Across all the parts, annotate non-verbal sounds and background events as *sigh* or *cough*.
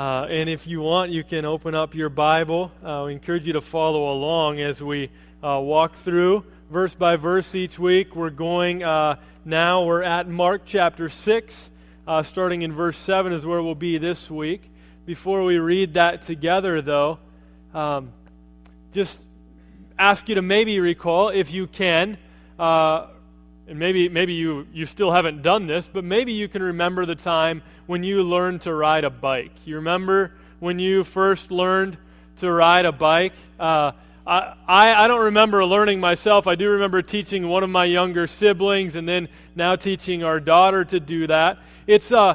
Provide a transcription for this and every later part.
Uh, and if you want, you can open up your Bible. Uh, we encourage you to follow along as we uh, walk through verse by verse each week. We're going uh, now, we're at Mark chapter 6, uh, starting in verse 7 is where we'll be this week. Before we read that together, though, um, just ask you to maybe recall, if you can, uh, and maybe, maybe you, you still haven't done this, but maybe you can remember the time when you learned to ride a bike. You remember when you first learned to ride a bike? Uh, I, I, don't remember learning myself. I do remember teaching one of my younger siblings and then now teaching our daughter to do that. It's, uh,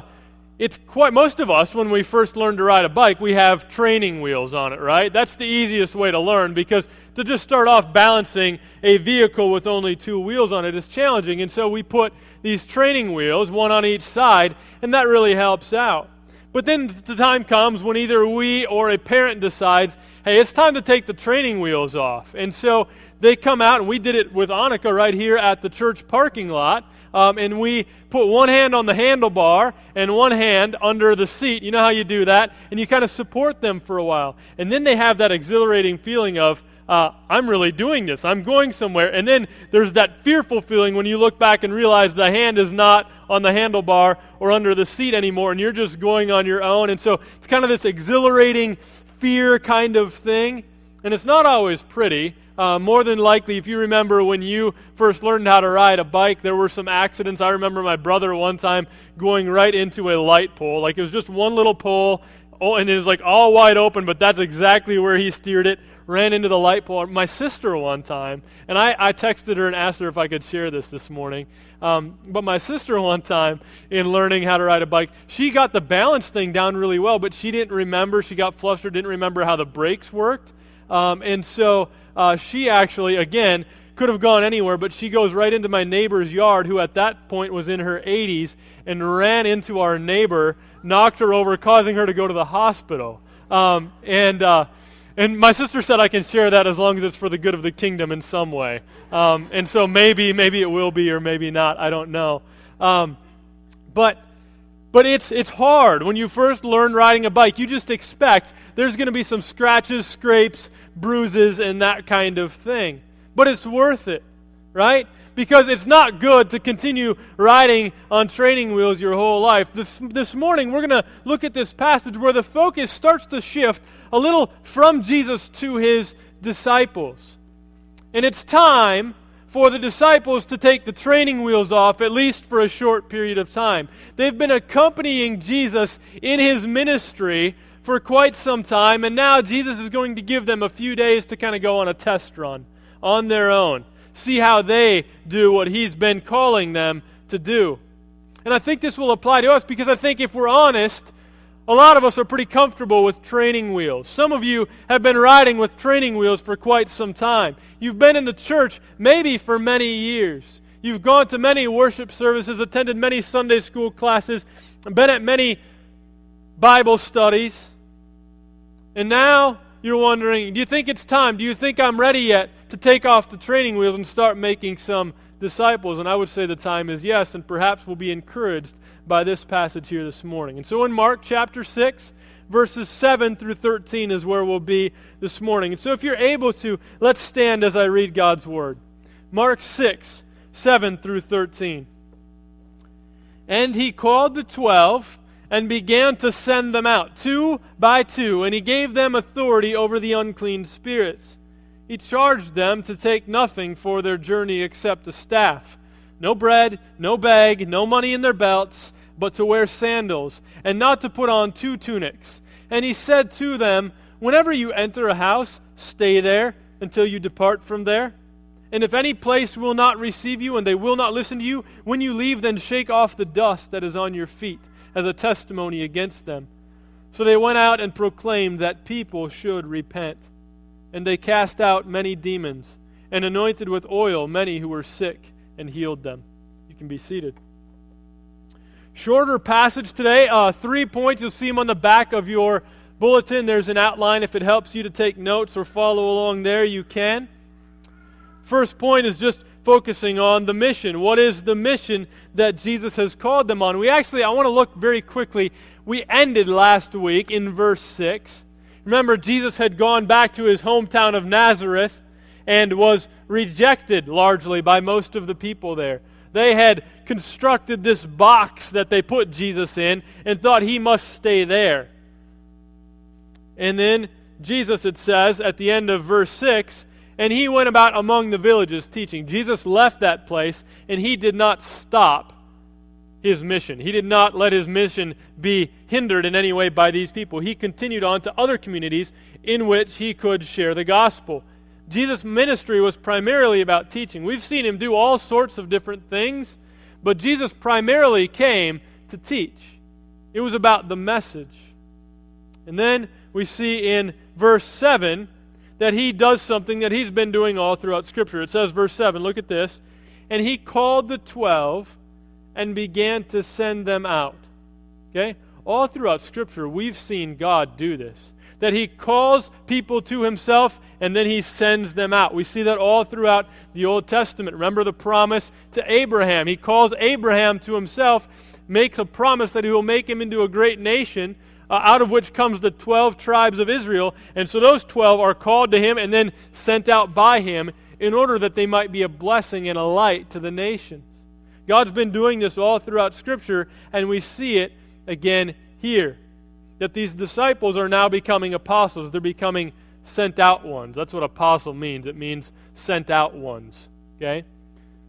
it's quite, most of us, when we first learn to ride a bike, we have training wheels on it, right? That's the easiest way to learn because to just start off balancing a vehicle with only two wheels on it is challenging. And so we put these training wheels, one on each side, and that really helps out. But then the time comes when either we or a parent decides, hey, it's time to take the training wheels off. And so they come out, and we did it with Annika right here at the church parking lot um, and we put one hand on the handlebar and one hand under the seat. You know how you do that? And you kind of support them for a while. And then they have that exhilarating feeling of, uh, I'm really doing this. I'm going somewhere. And then there's that fearful feeling when you look back and realize the hand is not on the handlebar or under the seat anymore, and you're just going on your own. And so it's kind of this exhilarating fear kind of thing. And it's not always pretty. Uh, more than likely, if you remember when you first learned how to ride a bike, there were some accidents. I remember my brother one time going right into a light pole. Like it was just one little pole, oh, and it was like all wide open, but that's exactly where he steered it. Ran into the light pole. My sister one time, and I, I texted her and asked her if I could share this this morning. Um, but my sister one time, in learning how to ride a bike, she got the balance thing down really well, but she didn't remember. She got flustered, didn't remember how the brakes worked. Um, and so uh, she actually, again, could have gone anywhere, but she goes right into my neighbor's yard, who at that point was in her 80s, and ran into our neighbor, knocked her over, causing her to go to the hospital. Um, and, uh, and my sister said I can share that as long as it's for the good of the kingdom in some way. Um, and so maybe, maybe it will be or maybe not. I don't know. Um, but but it's, it's hard. When you first learn riding a bike, you just expect there's going to be some scratches, scrapes, bruises, and that kind of thing. But it's worth it, right? Because it's not good to continue riding on training wheels your whole life. This, this morning, we're going to look at this passage where the focus starts to shift a little from Jesus to his disciples. And it's time for the disciples to take the training wheels off, at least for a short period of time. They've been accompanying Jesus in his ministry for quite some time, and now Jesus is going to give them a few days to kind of go on a test run on their own, see how they do what he's been calling them to do. And I think this will apply to us because I think if we're honest, a lot of us are pretty comfortable with training wheels. Some of you have been riding with training wheels for quite some time. You've been in the church maybe for many years. You've gone to many worship services, attended many Sunday school classes, been at many Bible studies. And now you're wondering, do you think it's time? Do you think I'm ready yet to take off the training wheels and start making some disciples? And I would say the time is yes, and perhaps we'll be encouraged by this passage here this morning. And so in Mark chapter 6, verses 7 through 13 is where we'll be this morning. And so if you're able to, let's stand as I read God's word. Mark 6, 7 through 13. And he called the twelve and began to send them out, two by two, and he gave them authority over the unclean spirits. He charged them to take nothing for their journey except a staff no bread, no bag, no money in their belts, but to wear sandals, and not to put on two tunics. And he said to them, Whenever you enter a house, stay there until you depart from there. And if any place will not receive you and they will not listen to you, when you leave, then shake off the dust that is on your feet as a testimony against them. So they went out and proclaimed that people should repent. And they cast out many demons and anointed with oil many who were sick and healed them. You can be seated. Shorter passage today, uh, three points. You'll see them on the back of your bulletin. There's an outline. If it helps you to take notes or follow along there, you can. First point is just focusing on the mission. What is the mission that Jesus has called them on? We actually, I want to look very quickly. We ended last week in verse 6. Remember, Jesus had gone back to his hometown of Nazareth and was rejected largely by most of the people there. They had constructed this box that they put Jesus in and thought he must stay there. And then Jesus, it says at the end of verse 6, and he went about among the villages teaching. Jesus left that place and he did not stop his mission. He did not let his mission be hindered in any way by these people. He continued on to other communities in which he could share the gospel. Jesus' ministry was primarily about teaching. We've seen him do all sorts of different things, but Jesus primarily came to teach. It was about the message. And then we see in verse 7 that he does something that he's been doing all throughout Scripture. It says, verse 7, look at this. And he called the twelve and began to send them out. Okay? All throughout Scripture, we've seen God do this. That he calls people to himself and then he sends them out. We see that all throughout the Old Testament. Remember the promise to Abraham. He calls Abraham to himself, makes a promise that he will make him into a great nation, uh, out of which comes the 12 tribes of Israel. And so those 12 are called to him and then sent out by him in order that they might be a blessing and a light to the nations. God's been doing this all throughout Scripture, and we see it again here. That these disciples are now becoming apostles. They're becoming sent out ones. That's what apostle means. It means sent out ones. Okay?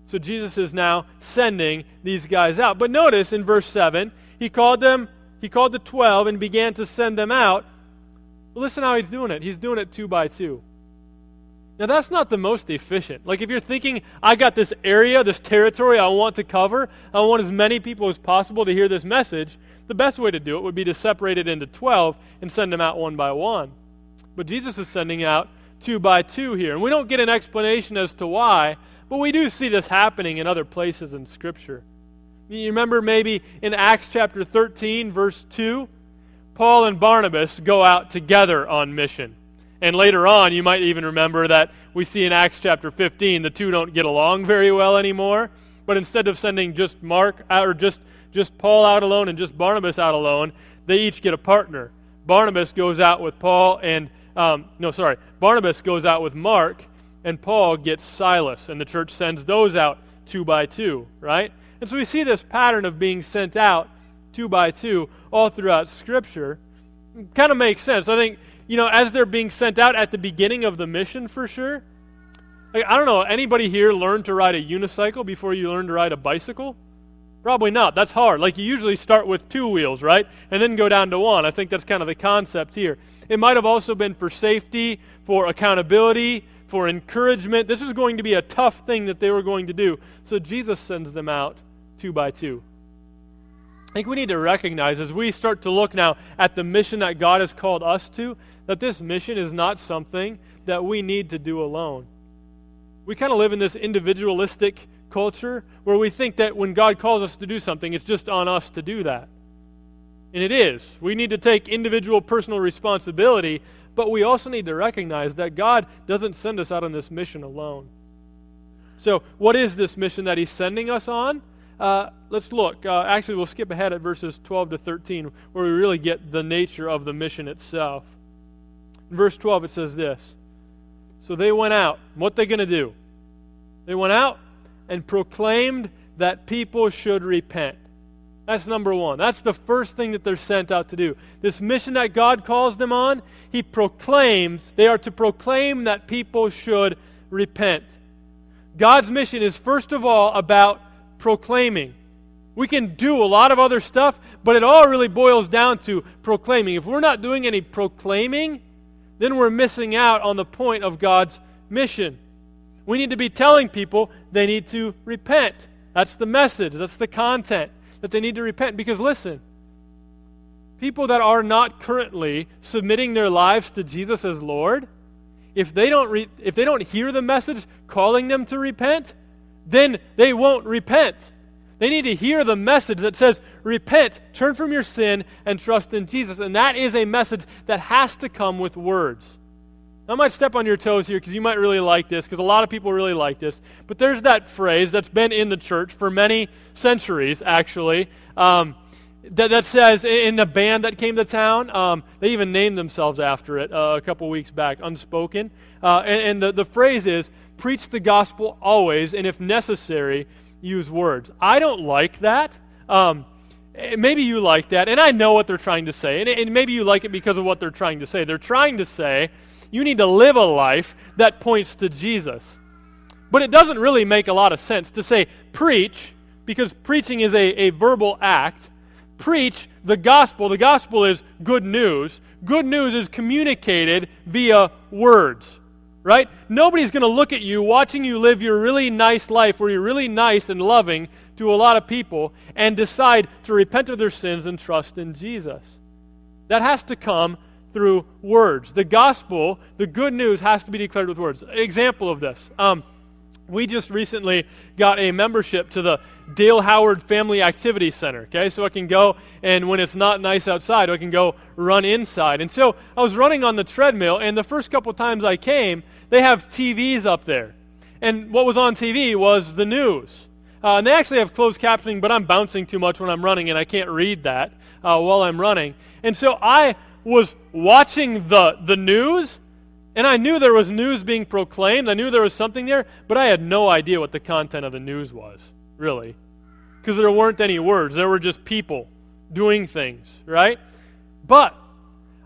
So Jesus is now sending these guys out. But notice in verse 7, he called them, he called the 12 and began to send them out. listen how he's doing it. He's doing it two by two. Now, that's not the most efficient. Like, if you're thinking, I got this area, this territory I want to cover, I want as many people as possible to hear this message, the best way to do it would be to separate it into 12 and send them out one by one. But Jesus is sending out two by two here. And we don't get an explanation as to why, but we do see this happening in other places in Scripture. You remember maybe in Acts chapter 13, verse 2? Paul and Barnabas go out together on mission. And later on, you might even remember that we see in Acts chapter 15, the two don't get along very well anymore. But instead of sending just Mark or just, just Paul out alone and just Barnabas out alone, they each get a partner. Barnabas goes out with Paul and, um, no, sorry, Barnabas goes out with Mark, and Paul gets Silas, and the church sends those out two by two, right? And so we see this pattern of being sent out two by two all throughout Scripture. Kind of makes sense. I think you know, as they're being sent out at the beginning of the mission for sure. Like, I don't know, anybody here learned to ride a unicycle before you learned to ride a bicycle? Probably not. That's hard. Like you usually start with two wheels, right? And then go down to one. I think that's kind of the concept here. It might have also been for safety, for accountability, for encouragement. This is going to be a tough thing that they were going to do. So Jesus sends them out two by two. I think we need to recognize as we start to look now at the mission that God has called us to, that this mission is not something that we need to do alone. We kind of live in this individualistic culture where we think that when God calls us to do something, it's just on us to do that. And it is. We need to take individual personal responsibility, but we also need to recognize that God doesn't send us out on this mission alone. So, what is this mission that He's sending us on? Uh, let's look. Uh, actually, we'll skip ahead at verses 12 to 13, where we really get the nature of the mission itself. In verse 12, it says this So they went out. What they going to do? They went out and proclaimed that people should repent. That's number one. That's the first thing that they're sent out to do. This mission that God calls them on, He proclaims, they are to proclaim that people should repent. God's mission is first of all about proclaiming. We can do a lot of other stuff, but it all really boils down to proclaiming. If we're not doing any proclaiming, then we're missing out on the point of God's mission. We need to be telling people they need to repent. That's the message, that's the content, that they need to repent. Because listen, people that are not currently submitting their lives to Jesus as Lord, if they don't, re- if they don't hear the message calling them to repent, then they won't repent. They need to hear the message that says, Repent, turn from your sin, and trust in Jesus. And that is a message that has to come with words. I might step on your toes here because you might really like this, because a lot of people really like this. But there's that phrase that's been in the church for many centuries, actually. Um, that, that says in the band that came to town, um, they even named themselves after it uh, a couple weeks back, Unspoken. Uh, and, and the, the phrase is preach the gospel always, and if necessary, use words. I don't like that. Um, eh, maybe you like that, and I know what they're trying to say, and, and maybe you like it because of what they're trying to say. They're trying to say you need to live a life that points to Jesus. But it doesn't really make a lot of sense to say preach, because preaching is a, a verbal act. Preach the gospel. The gospel is good news. Good news is communicated via words right? Nobody's going to look at you watching you live your really nice life where you're really nice and loving to a lot of people and decide to repent of their sins and trust in Jesus. That has to come through words. The gospel, the good news, has to be declared with words. Example of this. Um, we just recently got a membership to the Dale Howard Family Activity Center. Okay, so I can go and when it's not nice outside, I can go run inside. And so I was running on the treadmill, and the first couple times I came, they have TVs up there. And what was on TV was the news. Uh, and they actually have closed captioning, but I'm bouncing too much when I'm running, and I can't read that uh, while I'm running. And so I was watching the, the news, and I knew there was news being proclaimed. I knew there was something there, but I had no idea what the content of the news was, really. Because there weren't any words, there were just people doing things, right? But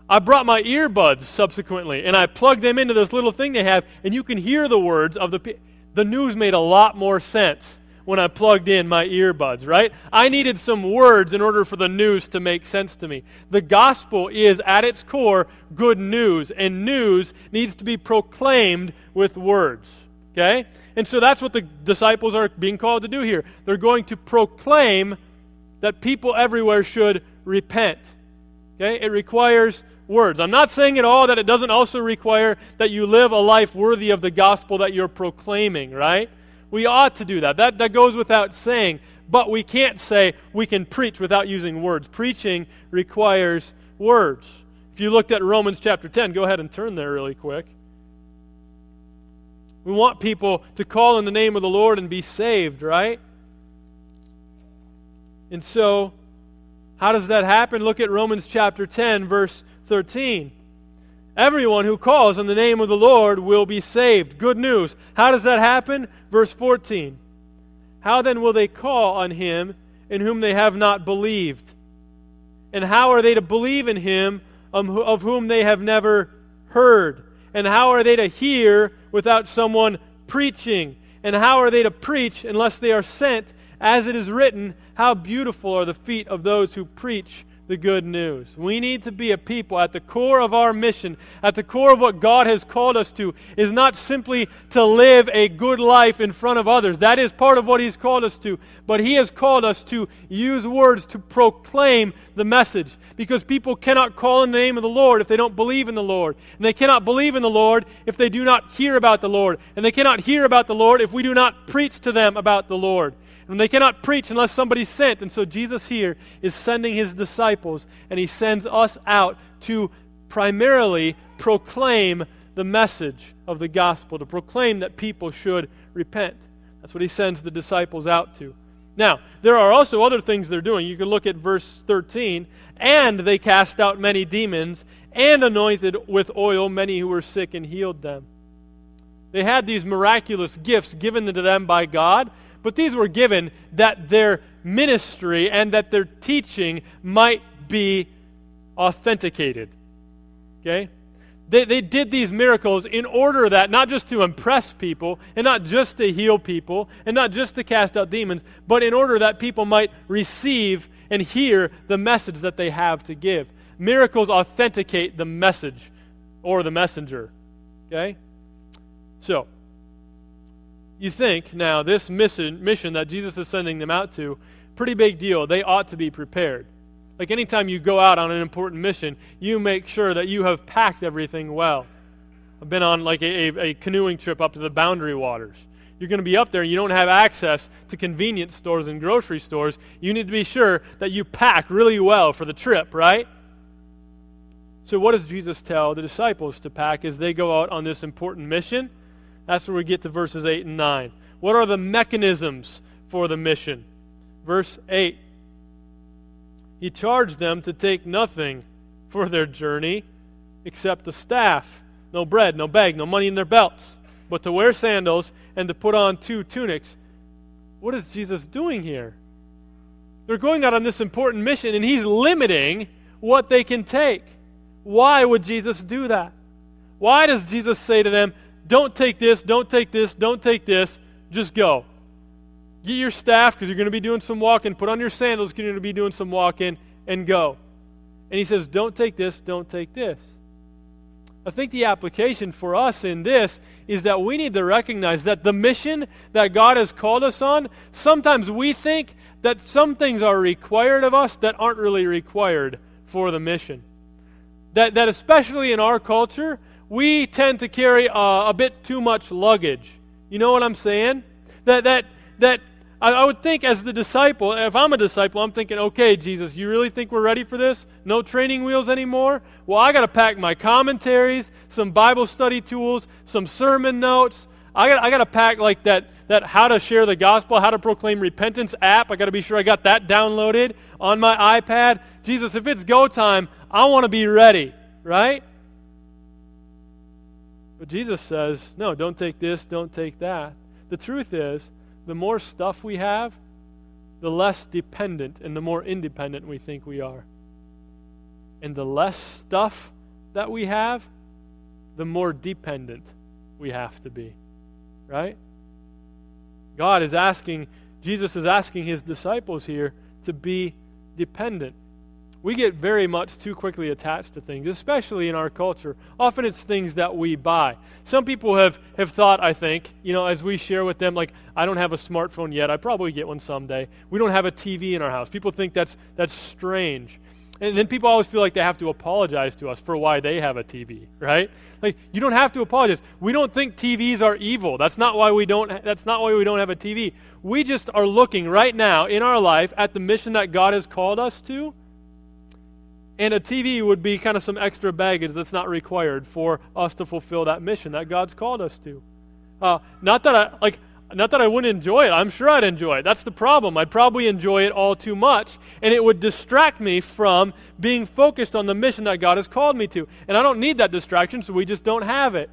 I brought my earbuds subsequently and I plugged them into this little thing they have, and you can hear the words of the. The news made a lot more sense when I plugged in my earbuds, right? I needed some words in order for the news to make sense to me. The gospel is, at its core, good news, and news needs to be proclaimed with words, okay? And so that's what the disciples are being called to do here. They're going to proclaim that people everywhere should repent, okay? It requires words. I'm not saying at all that it doesn't also require that you live a life worthy of the gospel that you're proclaiming, right? We ought to do that. That, that goes without saying. But we can't say we can preach without using words. Preaching requires words. If you looked at Romans chapter 10, go ahead and turn there really quick. We want people to call in the name of the Lord and be saved, right? And so, how does that happen? Look at Romans chapter 10, verse 13. Everyone who calls on the name of the Lord will be saved. Good news. How does that happen? Verse 14. How then will they call on him in whom they have not believed? And how are they to believe in him um, of whom they have never heard? And how are they to hear without someone preaching? And how are they to preach unless they are sent? As it is written, How beautiful are the feet of those who preach the good news. We need to be a people at the core of our mission, at the core of what God has called us to, is not simply to live a good life in front of others. That is part of what He's called us to. But He has called us to use words to proclaim the message. Because people cannot call in the name of the Lord if they don't believe in the Lord. And they cannot believe in the Lord if they do not hear about the Lord. And they cannot hear about the Lord if we do not preach to them about the Lord. And they cannot preach unless somebody's sent. And so Jesus here is sending his disciples, and he sends us out to primarily proclaim the message of the gospel, to proclaim that people should repent. That's what he sends the disciples out to. Now, there are also other things they're doing. You can look at verse 13. And they cast out many demons and anointed with oil many who were sick and healed them. They had these miraculous gifts given to them by God but these were given that their ministry and that their teaching might be authenticated. Okay? They, they did these miracles in order that, not just to impress people, and not just to heal people, and not just to cast out demons, but in order that people might receive and hear the message that they have to give. Miracles authenticate the message or the messenger. Okay? So, you think now this mission, mission that Jesus is sending them out to, pretty big deal. They ought to be prepared. Like anytime you go out on an important mission, you make sure that you have packed everything well. I've been on like a, a, a canoeing trip up to the boundary waters. You're going to be up there and you don't have access to convenience stores and grocery stores. You need to be sure that you pack really well for the trip, right? So, what does Jesus tell the disciples to pack as they go out on this important mission? That's where we get to verses 8 and 9. What are the mechanisms for the mission? Verse 8. he charged them to take nothing for their journey except a staff, no bread, no bag, no money in their belts, but to wear sandals and to put on two tunics. What is Jesus doing here? They're going out on this important mission, and he's limiting what they can take. Why would Jesus do that? Why does Jesus say to them, Don't take this, don't take this, don't take this, just go? Get your staff because you're going to be doing some walking. Put on your sandals because you're going to be doing some walking and go. And he says, Don't take this, don't take this. I think the application for us in this is that we need to recognize that the mission that God has called us on, sometimes we think that some things are required of us that aren't really required for the mission. That, that especially in our culture, we tend to carry a, a bit too much luggage. You know what I'm saying? That, that, that I, I would think as the disciple, if I'm a disciple, I'm thinking, okay, Jesus, you really think we're ready for this? No training wheels anymore? Well, I got to pack my commentaries, some Bible study tools, some sermon notes. I got I got to pack like that that how to share the gospel, how to proclaim repentance app. I got to be sure I got that downloaded on my iPad. Jesus, if it's go time, I want to be ready, right? But Jesus says, no, don't take this, don't take that. The truth is, the more stuff we have, the less dependent and the more independent we think we are. And the less stuff that we have, the more dependent we have to be. Right? God is asking, Jesus is asking his disciples here to be dependent we get very much too quickly attached to things, especially in our culture. Often it's things that we buy. Some people have, have thought, I think, you know, as we share with them, like, I don't have a smartphone yet. I probably get one someday. We don't have a TV in our house. People think that's, that's strange. And then people always feel like they have to apologize to us for why they have a TV, right? Like you don't have to apologize. We don't think TVs are evil. That's not why we don't that's not why we don't have a TV. We just are looking right now in our life at the mission that God has called us to and a TV would be kind of some extra baggage that's not required for us to fulfill that mission that God's called us to. Uh, not that I like, not that I wouldn't enjoy it. I'm sure I'd enjoy it. That's the problem. I'd probably enjoy it all too much, and it would distract me from being focused on the mission that God has called me to. And I don't need that distraction, so we just don't have it.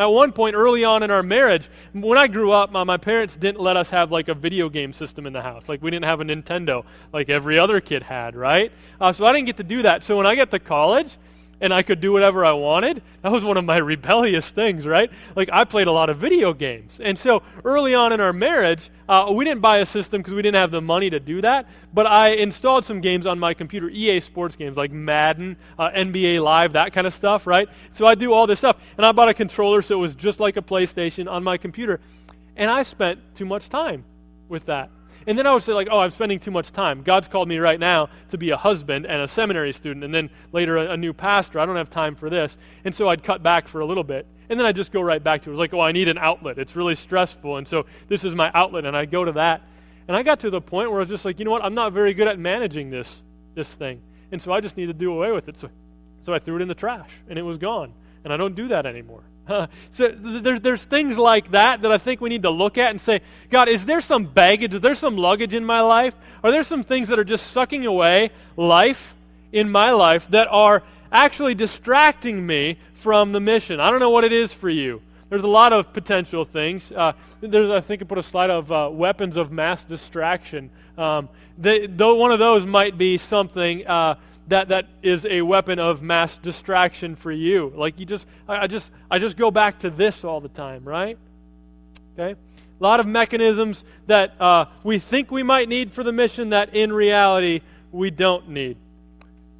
At one point early on in our marriage, when I grew up, my, my, parents didn't let us have like a video game system in the house. Like we didn't have a Nintendo like every other kid had, right? Uh, so I didn't get to do that. So when I got to college, and I could do whatever I wanted. That was one of my *laughs* rebellious things, right? Like, I played a lot of video games. And so, early on in our marriage, uh, we didn't buy a system because we didn't have the money to do that. But I installed some games on my computer, EA sports games like Madden, uh, NBA Live, that kind of stuff, right? So, I do all this stuff. And I bought a controller so it was just like a PlayStation on my computer. And I spent too much time with that. And then I would say, like, oh, I'm spending too much time. God's called me right now to be a husband and a seminary student, and then later a, a new pastor. I don't have time for this. And so I'd cut back for a little bit. And then I'd just go right back to it. It was like, oh, I need an outlet. It's really stressful. And so this is my outlet. And I'd go to that. And I got to the point where I was just like, you know what? I'm not very good at managing this, this thing. And so I just need to do away with it. So, so I threw it in the trash, and it was gone. And I don't do that anymore. So there's, there's things like that that I think we need to look at and say, God, is there some baggage? Is there some luggage in my life? Are there some things that are just sucking away life in my life that are actually distracting me from the mission? I don't know what it is for you. There's a lot of potential things. Uh, there's, I think I put a slide of uh, weapons of mass distraction. Um, they, though one of those might be something uh, that that is a weapon of mass distraction for you. Like you just I, I just I just go back to this all the time, right? Okay? A lot of mechanisms that uh, we think we might need for the mission that in reality we don't need.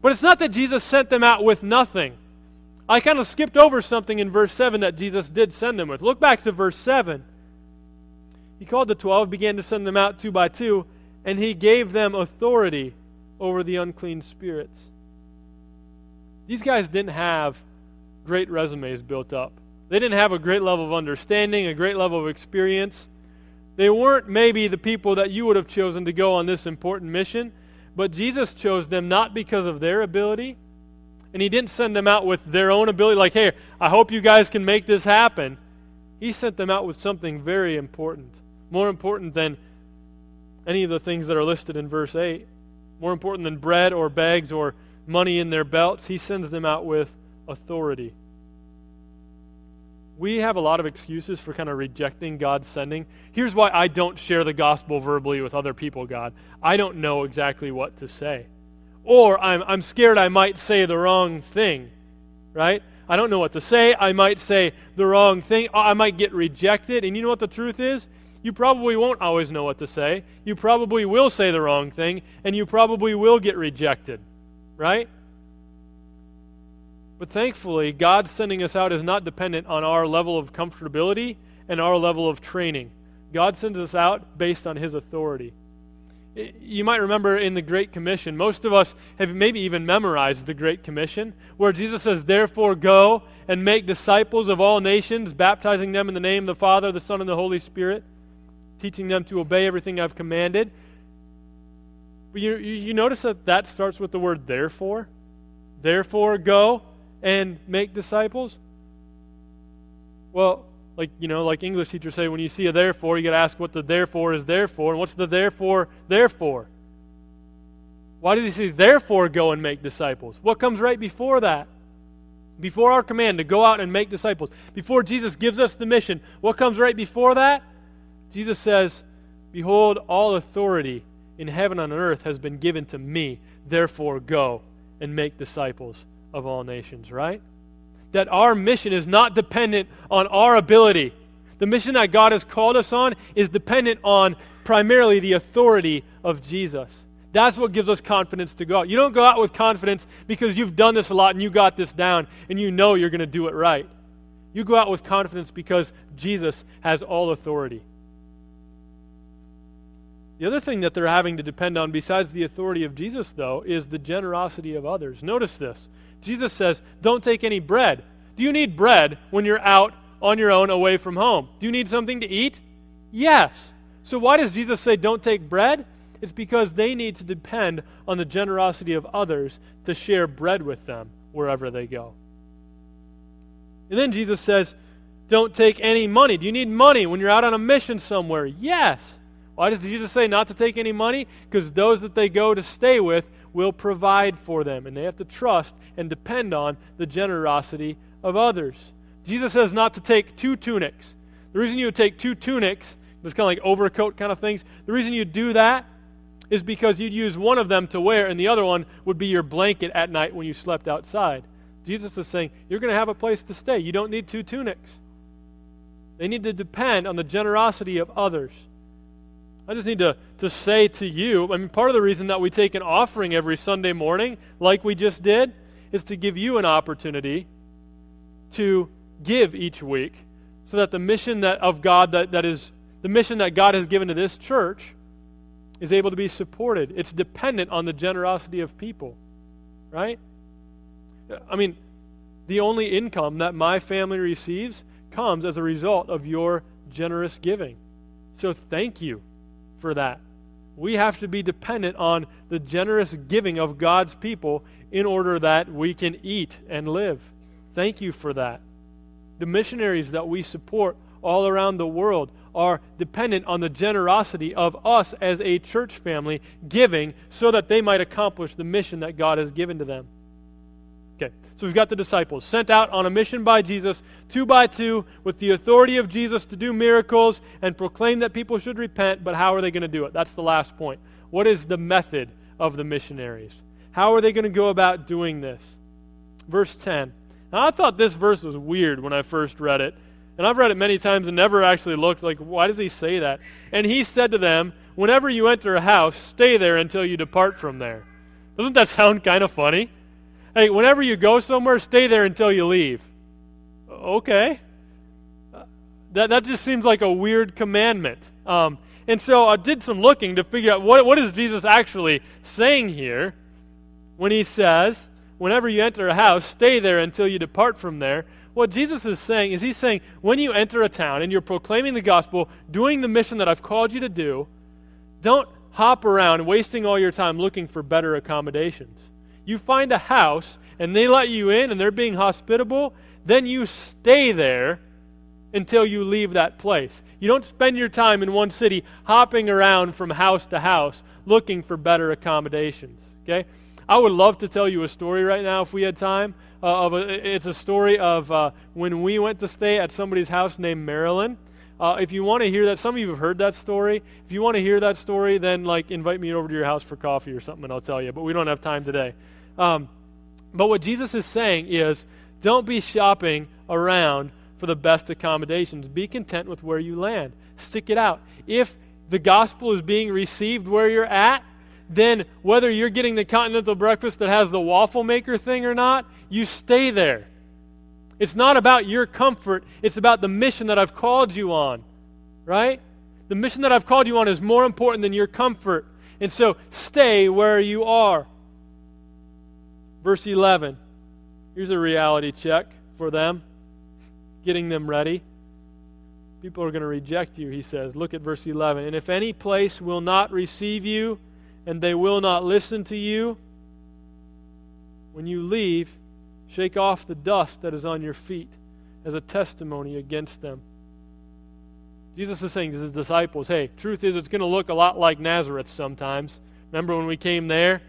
But it's not that Jesus sent them out with nothing. I kind of skipped over something in verse 7 that Jesus did send them with. Look back to verse 7. He called the twelve, began to send them out two by two, and he gave them authority over the unclean spirits. These guys didn't have great resumes built up. They didn't have a great level of understanding, a great level of experience. They weren't maybe the people that you would have chosen to go on this important mission, but Jesus chose them not because of their ability, and He didn't send them out with their own ability, like, hey, I hope you guys can make this happen. He sent them out with something very important, more important than any of the things that are listed in verse 8. More important than bread or bags or money in their belts. He sends them out with authority. We have a lot of excuses for kind of rejecting God's sending. Here's why I don't share the gospel verbally with other people, God. I don't know exactly what to say. Or I'm, I'm scared I might say the wrong thing, right? I don't know what to say. I might say the wrong thing. I might get rejected. And you know what the truth is? You probably won't always know what to say. You probably will say the wrong thing, and you probably will get rejected, right? But thankfully, God sending us out is not dependent on our level of comfortability and our level of training. God sends us out based on His authority. You might remember in the Great Commission, most of us have maybe even memorized the Great Commission, where Jesus says, Therefore, go and make disciples of all nations, baptizing them in the name of the Father, the Son, and the Holy Spirit teaching them to obey everything I've commanded. But you, you notice that that starts with the word therefore. Therefore, go and make disciples. Well, like you know, like English teachers say, when you see a therefore, you got to ask what the therefore is there for, and what's the therefore therefore. Why does he say therefore go and make disciples? What comes right before that? Before our command to go out and make disciples, before Jesus gives us the mission, what comes right before that? Jesus says, Behold, all authority in heaven and on earth has been given to me. Therefore, go and make disciples of all nations, right? That our mission is not dependent on our ability. The mission that God has called us on is dependent on primarily the authority of Jesus. That's what gives us confidence to go out. You don't go out with confidence because you've done this a lot and you got this down and you know you're going to do it right. You go out with confidence because Jesus has all authority. The other thing that they're having to depend on, besides the authority of Jesus, though, is the generosity of others. Notice this. Jesus says, Don't take any bread. Do you need bread when you're out on your own away from home? Do you need something to eat? Yes. So why does Jesus say, Don't take bread? It's because they need to depend on the generosity of others to share bread with them wherever they go. And then Jesus says, Don't take any money. Do you need money when you're out on a mission somewhere? Yes. Why does Jesus say not to take any money? Because those that they go to stay with will provide for them, and they have to trust and depend on the generosity of others. Jesus says not to take two tunics. The reason you would take two tunics, those kind of like overcoat kind of things, the reason you do that is because you'd use one of them to wear, and the other one would be your blanket at night when you slept outside. Jesus is saying, You're going to have a place to stay. You don't need two tunics. They need to depend on the generosity of others. I just need to, to say to you I mean, part of the reason that we take an offering every Sunday morning, like we just did, is to give you an opportunity to give each week so that the mission that, of God that, that is the mission that God has given to this church is able to be supported. It's dependent on the generosity of people, right? I mean, the only income that my family receives comes as a result of your generous giving. So thank you for that. We have to be dependent on the generous giving of God's people in order that we can eat and live. Thank you for that. The missionaries that we support all around the world are dependent on the generosity of us as a church family giving so that they might accomplish the mission that God has given to them. Okay, so we've got the disciples sent out on a mission by Jesus, two by two, with the authority of Jesus to do miracles and proclaim that people should repent, but how are they going to do it? That's the last point. What is the method of the missionaries? How are they going to go about doing this? Verse 10. Now, I thought this verse was weird when I first read it. And I've read it many times and never actually looked like, why does he say that? And he said to them, Whenever you enter a house, stay there until you depart from there. Doesn't that sound kind of funny? Hey, whenever you go somewhere, stay there until you leave. Okay. That, that just seems like a weird commandment. Um, and so I did some looking to figure out what, what is Jesus actually saying here when he says, whenever you enter a house, stay there until you depart from there. What Jesus is saying is he's saying, when you enter a town and you're proclaiming the gospel, doing the mission that I've called you to do, don't hop around wasting all your time looking for better accommodations you find a house and they let you in and they're being hospitable, then you stay there until you leave that place. You don't spend your time in one city hopping around from house to house looking for better accommodations. Okay? I would love to tell you a story right now if we had time. Uh, of a, it's a story of uh, when we went to stay at somebody's house named Marilyn. Uh, if you want to hear that, some of you have heard that story. If you want to hear that story, then like invite me over to your house for coffee or something, and I'll tell you. But we don't have time today. Um, but what Jesus is saying is, don't be shopping around for the best accommodations. Be content with where you land. Stick it out. If the gospel is being received where you're at, then whether you're getting the continental breakfast that has the waffle maker thing or not, you stay there. It's not about your comfort, it's about the mission that I've called you on, right? The mission that I've called you on is more important than your comfort. And so stay where you are. Verse 11. Here's a reality check for them, getting them ready. People are going to reject you, he says. Look at verse 11. And if any place will not receive you, and they will not listen to you, when you leave, Shake off the dust that is on your feet as a testimony against them. Jesus is saying to his disciples, hey, truth is, it's going to look a lot like Nazareth sometimes. Remember when we came there?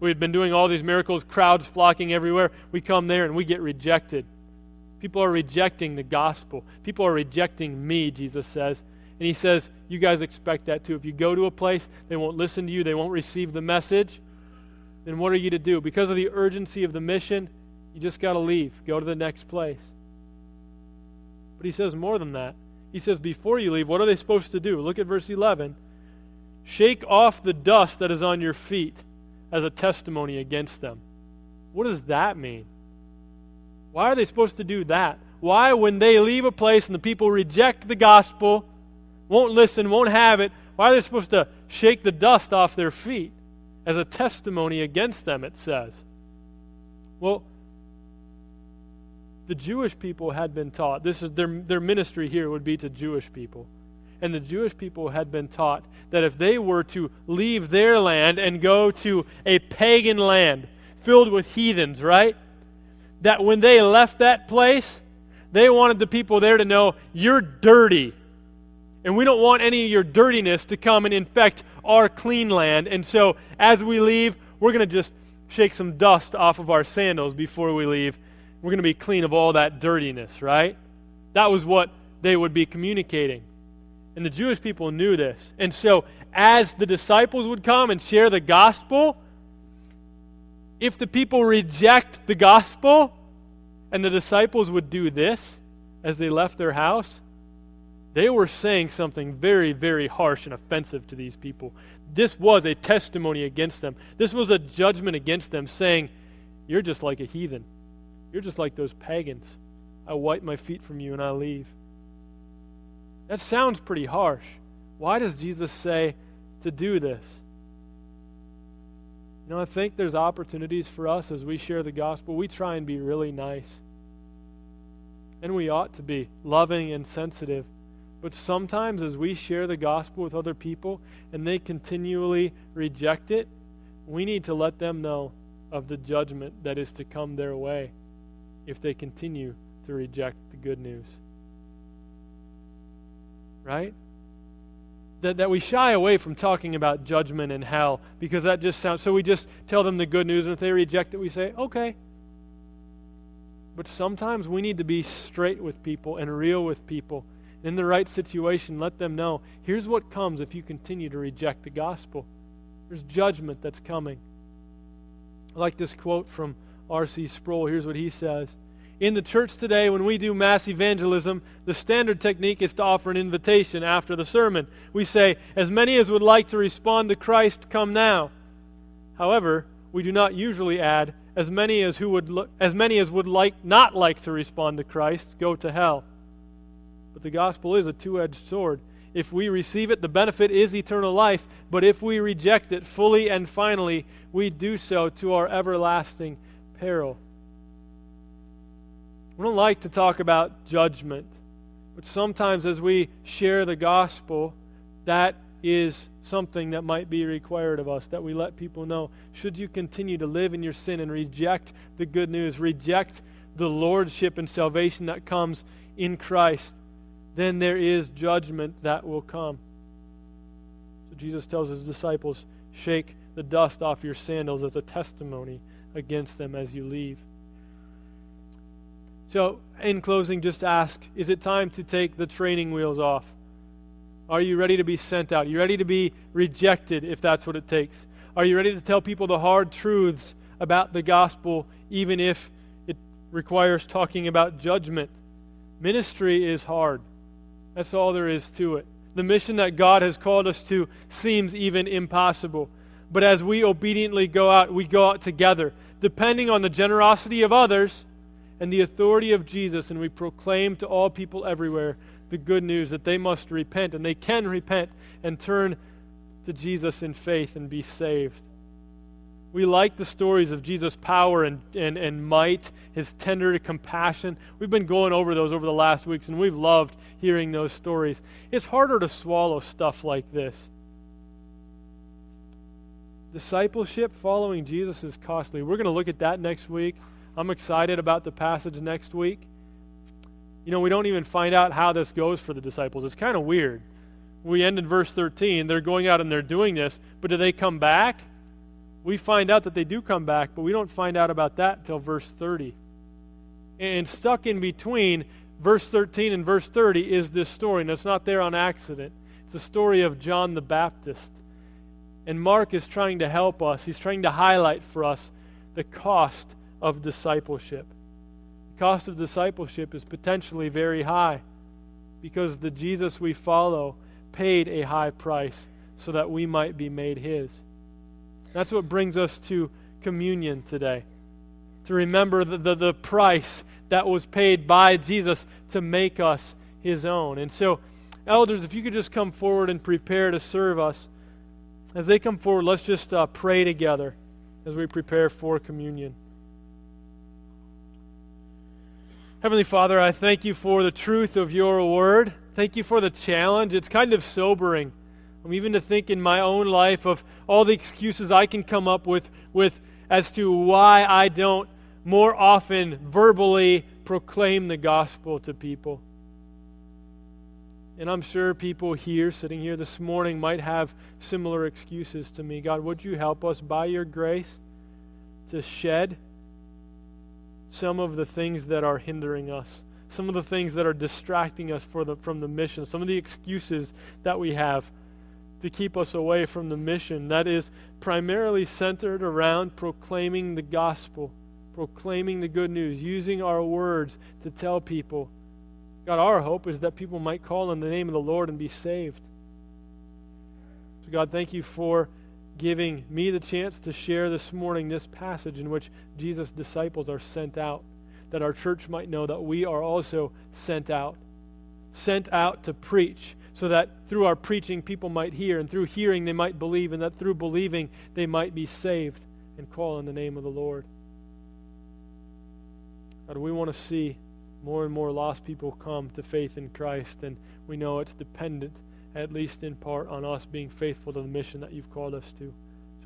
We had been doing all these miracles, crowds flocking everywhere. We come there and we get rejected. People are rejecting the gospel. People are rejecting me, Jesus says. And he says, You guys expect that too. If you go to a place, they won't listen to you, they won't receive the message. Then what are you to do? Because of the urgency of the mission, you just got to leave, go to the next place. But he says more than that. He says, before you leave, what are they supposed to do? Look at verse 11. Shake off the dust that is on your feet as a testimony against them. What does that mean? Why are they supposed to do that? Why, when they leave a place and the people reject the gospel, won't listen, won't have it, why are they supposed to shake the dust off their feet as a testimony against them, it says? Well, the Jewish people had been taught, this is their, their ministry here would be to Jewish people. And the Jewish people had been taught that if they were to leave their land and go to a pagan land filled with heathens, right? That when they left that place, they wanted the people there to know, you're dirty. And we don't want any of your dirtiness to come and infect our clean land. And so as we leave, we're going to just shake some dust off of our sandals before we leave we're going to be clean of all that dirtiness, right? That was what they would be communicating. And the Jewish people knew this. And so, as the disciples would come and share the gospel, if the people reject the gospel and the disciples would do this as they left their house, they were saying something very, very harsh and offensive to these people. This was a testimony against them. This was a judgment against them, saying, You're just like a heathen. You're just like those pagans. I wipe my feet from you and I leave. That sounds pretty harsh. Why does Jesus say to do this? You know, I think there's opportunities for us as we share the gospel. We try and be really nice. And we ought to be loving and sensitive. But sometimes as we share the gospel with other people and they continually reject it, we need to let them know of the judgment that is to come their way if they continue to reject the good news. Right? That, that we shy away from talking about judgment and hell because that just sounds so we just tell them the good news and if they reject it we say okay but sometimes we need to be straight with people and real with people in the right situation let them know here's what comes if you continue to reject the gospel there's judgment that's coming i like this quote from R.C. Sproul. Here's what he says. In the church today, when we do mass evangelism, the standard technique is to offer an invitation after the sermon. We say, As many as would like to respond to Christ, come now. However, we do not usually add, As many as, who would, as, many as would like, not like to respond to Christ, go to hell. But the gospel is a two edged sword. If we receive it, the benefit is eternal life. But if we reject it fully and finally, we do so to our everlasting peril. We don't like to talk about judgment, but sometimes as we share the gospel, that is something that might be required of us, that we let people know. Should you continue to live in your sin and reject the good news, reject the lordship and salvation that comes in Christ, then there is judgment that will come. So Jesus tells his disciples, shake the dust off your sandals as a testimony against them as you leave. So, in closing, just ask is it time to take the training wheels off? Are you ready to be sent out? Are you ready to be rejected if that's what it takes? Are you ready to tell people the hard truths about the gospel, even if it requires talking about judgment? Ministry is hard. That's all there is to it. The mission that God has called us to seems even impossible. But as we obediently go out, we go out together, depending on the generosity of others and the authority of Jesus, and we proclaim to all people everywhere the good news that they must repent, and they can repent and turn to Jesus in faith and be saved. We like the stories of Jesus' power and, and, and might, his tender compassion. We've been going over those over the last weeks, and we've loved hearing those stories. It's harder to swallow stuff like this. Discipleship, following Jesus, is costly. We're going to look at that next week. I'm excited about the passage next week. You know, we don't even find out how this goes for the disciples. It's kind of weird. We end in verse 13. They're going out and they're doing this, but do they come back? We find out that they do come back, but we don't find out about that until verse 30. And stuck in between verse 13 and verse 30 is this story, and it's not there on accident. It's the story of John the Baptist. And Mark is trying to help us, he's trying to highlight for us the cost of discipleship. The cost of discipleship is potentially very high because the Jesus we follow paid a high price so that we might be made his. That's what brings us to communion today. To remember the, the, the, price that was paid by Jesus to make us his own. And so, elders, if you could just come forward and prepare to serve us. As they come forward, let's just uh, pray together as we prepare for communion. Heavenly Father, I thank you for the truth of your word. Thank you for the challenge. It's kind of sobering I'm even to think in my own life of all the excuses I can come up with, with as to why I don't more often verbally proclaim the gospel to people. And I'm sure people here, sitting here this morning, might have similar excuses to me. God, would you help us by your grace to shed some of the things that are hindering us, some of the things that are distracting us the, from the mission, some of the excuses that we have to keep us away from the mission that is primarily centered around proclaiming the gospel, proclaiming the good news, using our words to tell people. God, our hope is that people might call on the name of the Lord and be saved. So, God, thank you for giving me the chance to share this morning this passage in which Jesus' disciples are sent out, that our church might know that we are also sent out, sent out to preach so that through our preaching people might hear, and through hearing they might believe, and that through believing they might be saved and call on the name of the Lord. God, we want to see more and more lost people come to faith in Christ, and we know it's dependent, at least in part, on us being faithful to the mission that you've called us to.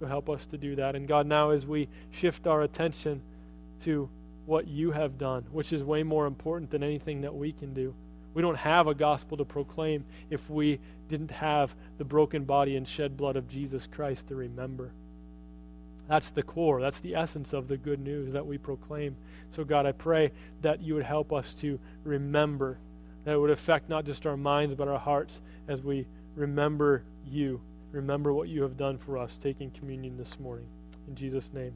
So help us to do that. And God, now as we shift our attention to what you have done, which is way more important than anything that we can do. We don't have a gospel to proclaim if we didn't have the broken body and shed blood of Jesus Christ to remember. That's the core, that's the essence of the good news that we proclaim. So, God, I pray that you would help us to remember, that it would affect not just our minds, but our hearts as we remember you, remember what you have done for us, taking communion this morning. In Jesus' name.